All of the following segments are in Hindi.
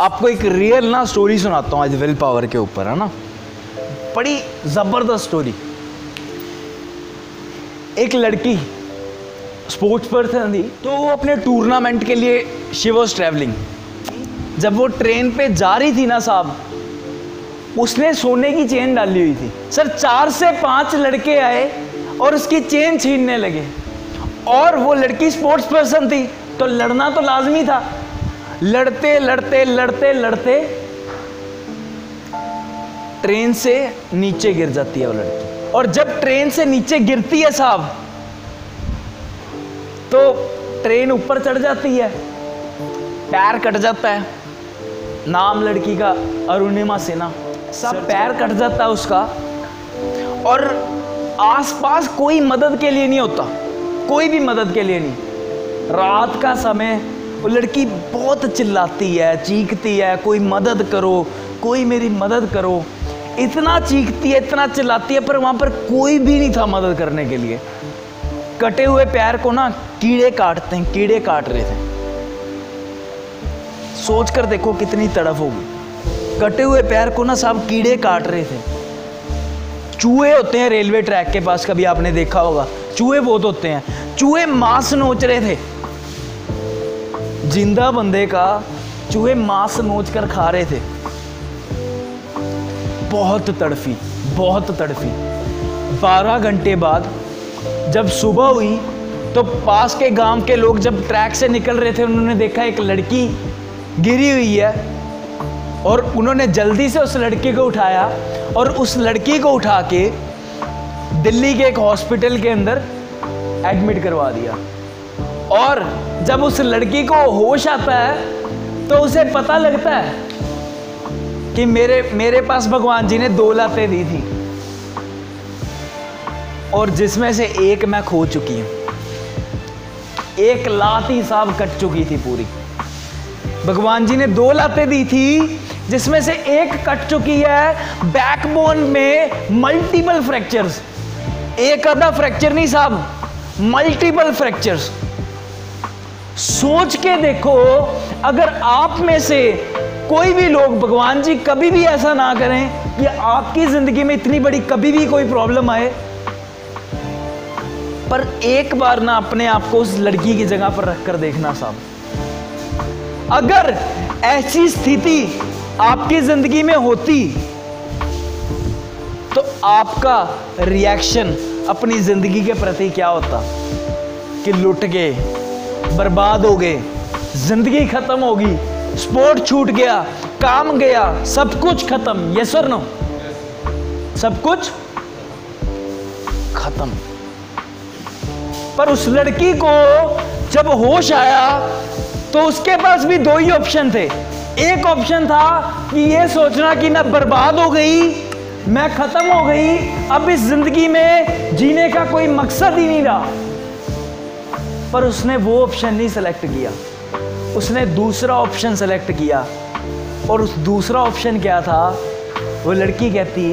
आपको एक रियल ना स्टोरी सुनाता हूँ आज विल पावर के ऊपर, है ना? बड़ी ज़बरदस्त स्टोरी एक लड़की स्पोर्ट्स पर्सन थी तो वो अपने टूर्नामेंट के लिए शी वॉज़ ट्रैवलिंग जब वो ट्रेन पे जा रही थी ना साहब, उसने सोने की चेन डाली हुई थी। सर, चार से पाँच लड़के आए और उसकी चेन छीनने लगे। और वो लड़की स्पोर्ट्स पर्सन थी तो लड़ना तो लाजमी था। लड़ते लड़ते लड़ते लड़ते ट्रेन से नीचे गिर जाती है वो लड़की। और जब ट्रेन से नीचे गिरती है साहब तो ट्रेन ऊपर चढ़ जाती है पैर कट जाता है। नाम लड़की का अरुणिमा सेना। सब पैर कट जाता है उसका। और आसपास कोई मदद के लिए नहीं होता कोई भी मदद के लिए नहीं। रात का समय वो लड़की बहुत चिल्लाती है, चीखती है, कोई मदद करो, कोई मेरी मदद करो। इतना चीखती है, इतना चिल्लाती है, पर वहाँ पर कोई भी नहीं था मदद करने के लिए। कटे हुए पैर को ना कीड़े काटते हैं, कीड़े काट रहे थे। सोच कर देखो कितनी तड़फ होगी। कटे हुए पैर को ना साहब कीड़े काट रहे थे। चूहे होते हैं रेलवे ट्रैक के पास, कभी आपने देखा होगा। चूहे बहुत होते हैं। चूहे मांस नोच रहे थे। ज़िंदा बंदे का चूहे मांस नोच कर खा रहे थे। बहुत तड़फी बहुत तड़फी। बारह घंटे बाद जब सुबह हुई तो पास के गाँव के लोग जब ट्रैक से निकल रहे थे, उन्होंने देखा एक लड़की गिरी हुई है और उन्होंने जल्दी से उस लड़की को उठाया और उस लड़की को उठा के दिल्ली के एक हॉस्पिटल के अंदर एडमिट करवा दिया। और जब उस लड़की को होश आता है तो उसे पता लगता है कि मेरे मेरे पास भगवान जी ने दो लातें दी थी और जिसमें से एक मैं खो चुकी हूँ। एक लात ही साहब कट चुकी थी पूरी। भगवान जी ने दो लातें दी थी, जिसमें से एक कट चुकी है बैकबोन में मल्टीपल फ्रैक्चर्स एक आधा फ्रैक्चर नहीं साहब मल्टीपल फ्रैक्चर्स सोच के देखो, अगर आप में से कोई भी लोग, भगवान जी कभी भी ऐसा ना करें कि आपकी ज़िंदगी में इतनी बड़ी कभी भी कोई प्रॉब्लम आए। पर एक बार ना अपने आप को उस लड़की की जगह पर रखकर देखना साहब। अगर ऐसी स्थिति आपकी ज़िंदगी में होती तो आपका रिएक्शन अपनी ज़िंदगी के प्रति क्या होता? कि लुट गए। बर्बाद हो गए। ज़िंदगी खत्म होगी। स्पोर्ट छूट गया, काम गया, सब कुछ खत्म। ये सर नो सब कुछ खत्म। पर उस लड़की को जब होश आया तो उसके पास भी दो ही ऑप्शन थे। एक ऑप्शन था कि ये सोचना कि मैं बर्बाद हो गई, मैं खत्म हो गई, अब इस ज़िंदगी में जीने का कोई मकसद ही नहीं रहा। पर उसने वो ऑप्शन नहीं सेलेक्ट किया। उसने दूसरा ऑप्शन सेलेक्ट किया। और उस दूसरा ऑप्शन क्या था? वो लड़की कहती,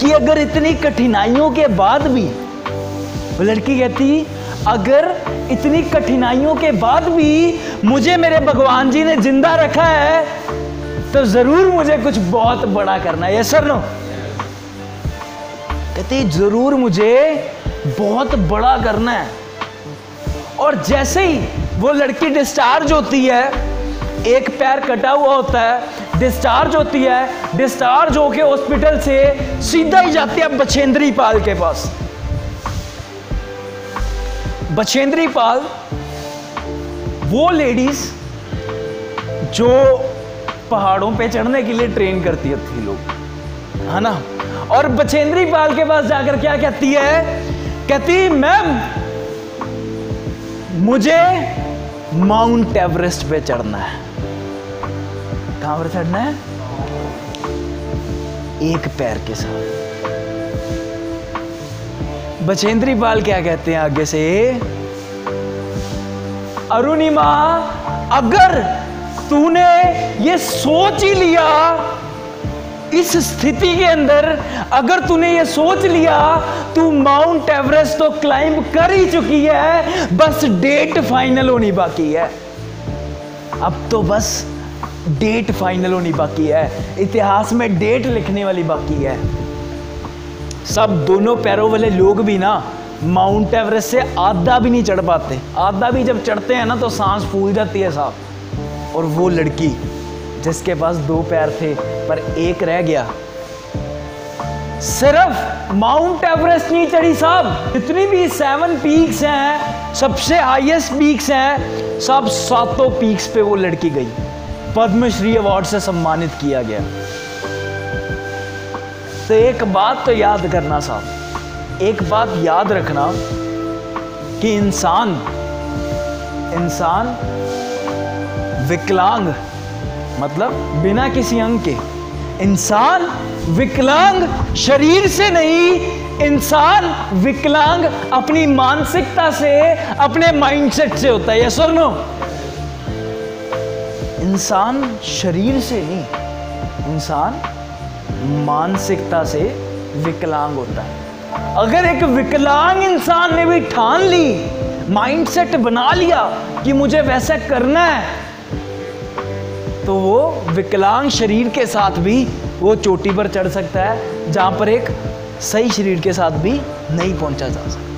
कि अगर इतनी कठिनाइयों के बाद भी, वो लड़की कहती, अगर इतनी कठिनाइयों के बाद भी मुझे मेरे भगवान जी ने ज़िंदा रखा है तो ज़रूर मुझे कुछ बहुत बड़ा करना है। सर नो कहती, ज़रूर मुझे बहुत बड़ा करना है। और जैसे ही वो लड़की डिस्चार्ज होती है, एक पैर कटा हुआ होता है डिस्चार्ज होती है डिस्चार्ज होके हॉस्पिटल से सीधा ही जाती है बछेंद्री पाल के पास। बछेंद्री पाल, वो लेडीज़ जो पहाड़ों पे चढ़ने के लिए ट्रेन करती थी लोग। है ना? और बछेंद्री पाल के पास जाकर क्या कहती है? कहती, मैम मुझे माउंट एवरेस्ट पे चढ़ना है। कहाँ पर चढ़ना है? एक पैर के साथ। बचेंद्री पाल क्या कहते हैं आगे से? अरुणिमा, अगर तूने ये सोच ही लिया इस स्थिति के अंदर अगर तूने ये सोच लिया, तू माउंट एवरेस्ट तो क्लाइंब कर ही चुकी है, बस डेट फाइनल होनी बाकी है। अब तो बस डेट फाइनल होनी बाकी है। इतिहास में डेट लिखने वाली बाकी है। सब दोनों पैरों वाले लोग भी ना माउंट एवरेस्ट से आधा भी नहीं चढ़ पाते। आधा भी जब चढ़ते हैं ना तो सांस फूल जाती है साहब। और वो लड़की जिसके पास दो पैर थे, पर एक रह गया। सिर्फ़ माउंट एवरेस्ट नहीं चढ़ी साहब। जितनी भी सेवन पीक्स हैं, सबसे हाईएस्ट पीक्स हैं, सब सातों पीक्स पे वो लड़की गई। पद्मश्री अवार्ड से सम्मानित किया गया। तो एक बात तो याद करना साहब। एक बात याद रखना कि इंसान इंसान विकलांग मतलब बिना किसी अंग के। इंसान विकलांग शरीर से नहीं, इंसान विकलांग अपनी मानसिकता से, अपने माइंडसेट से होता है यस और नो इंसान शरीर से नहीं, इंसान मानसिकता से विकलांग होता है। अगर एक विकलांग इंसान ने भी ठान ली माइंडसेट बना लिया कि मुझे वैसा करना है तो वो विकलांग शरीर के साथ भी वो चोटी पर चढ़ सकता है, जहाँ पर एक सही शरीर के साथ भी नहीं पहुँचा जा सकता।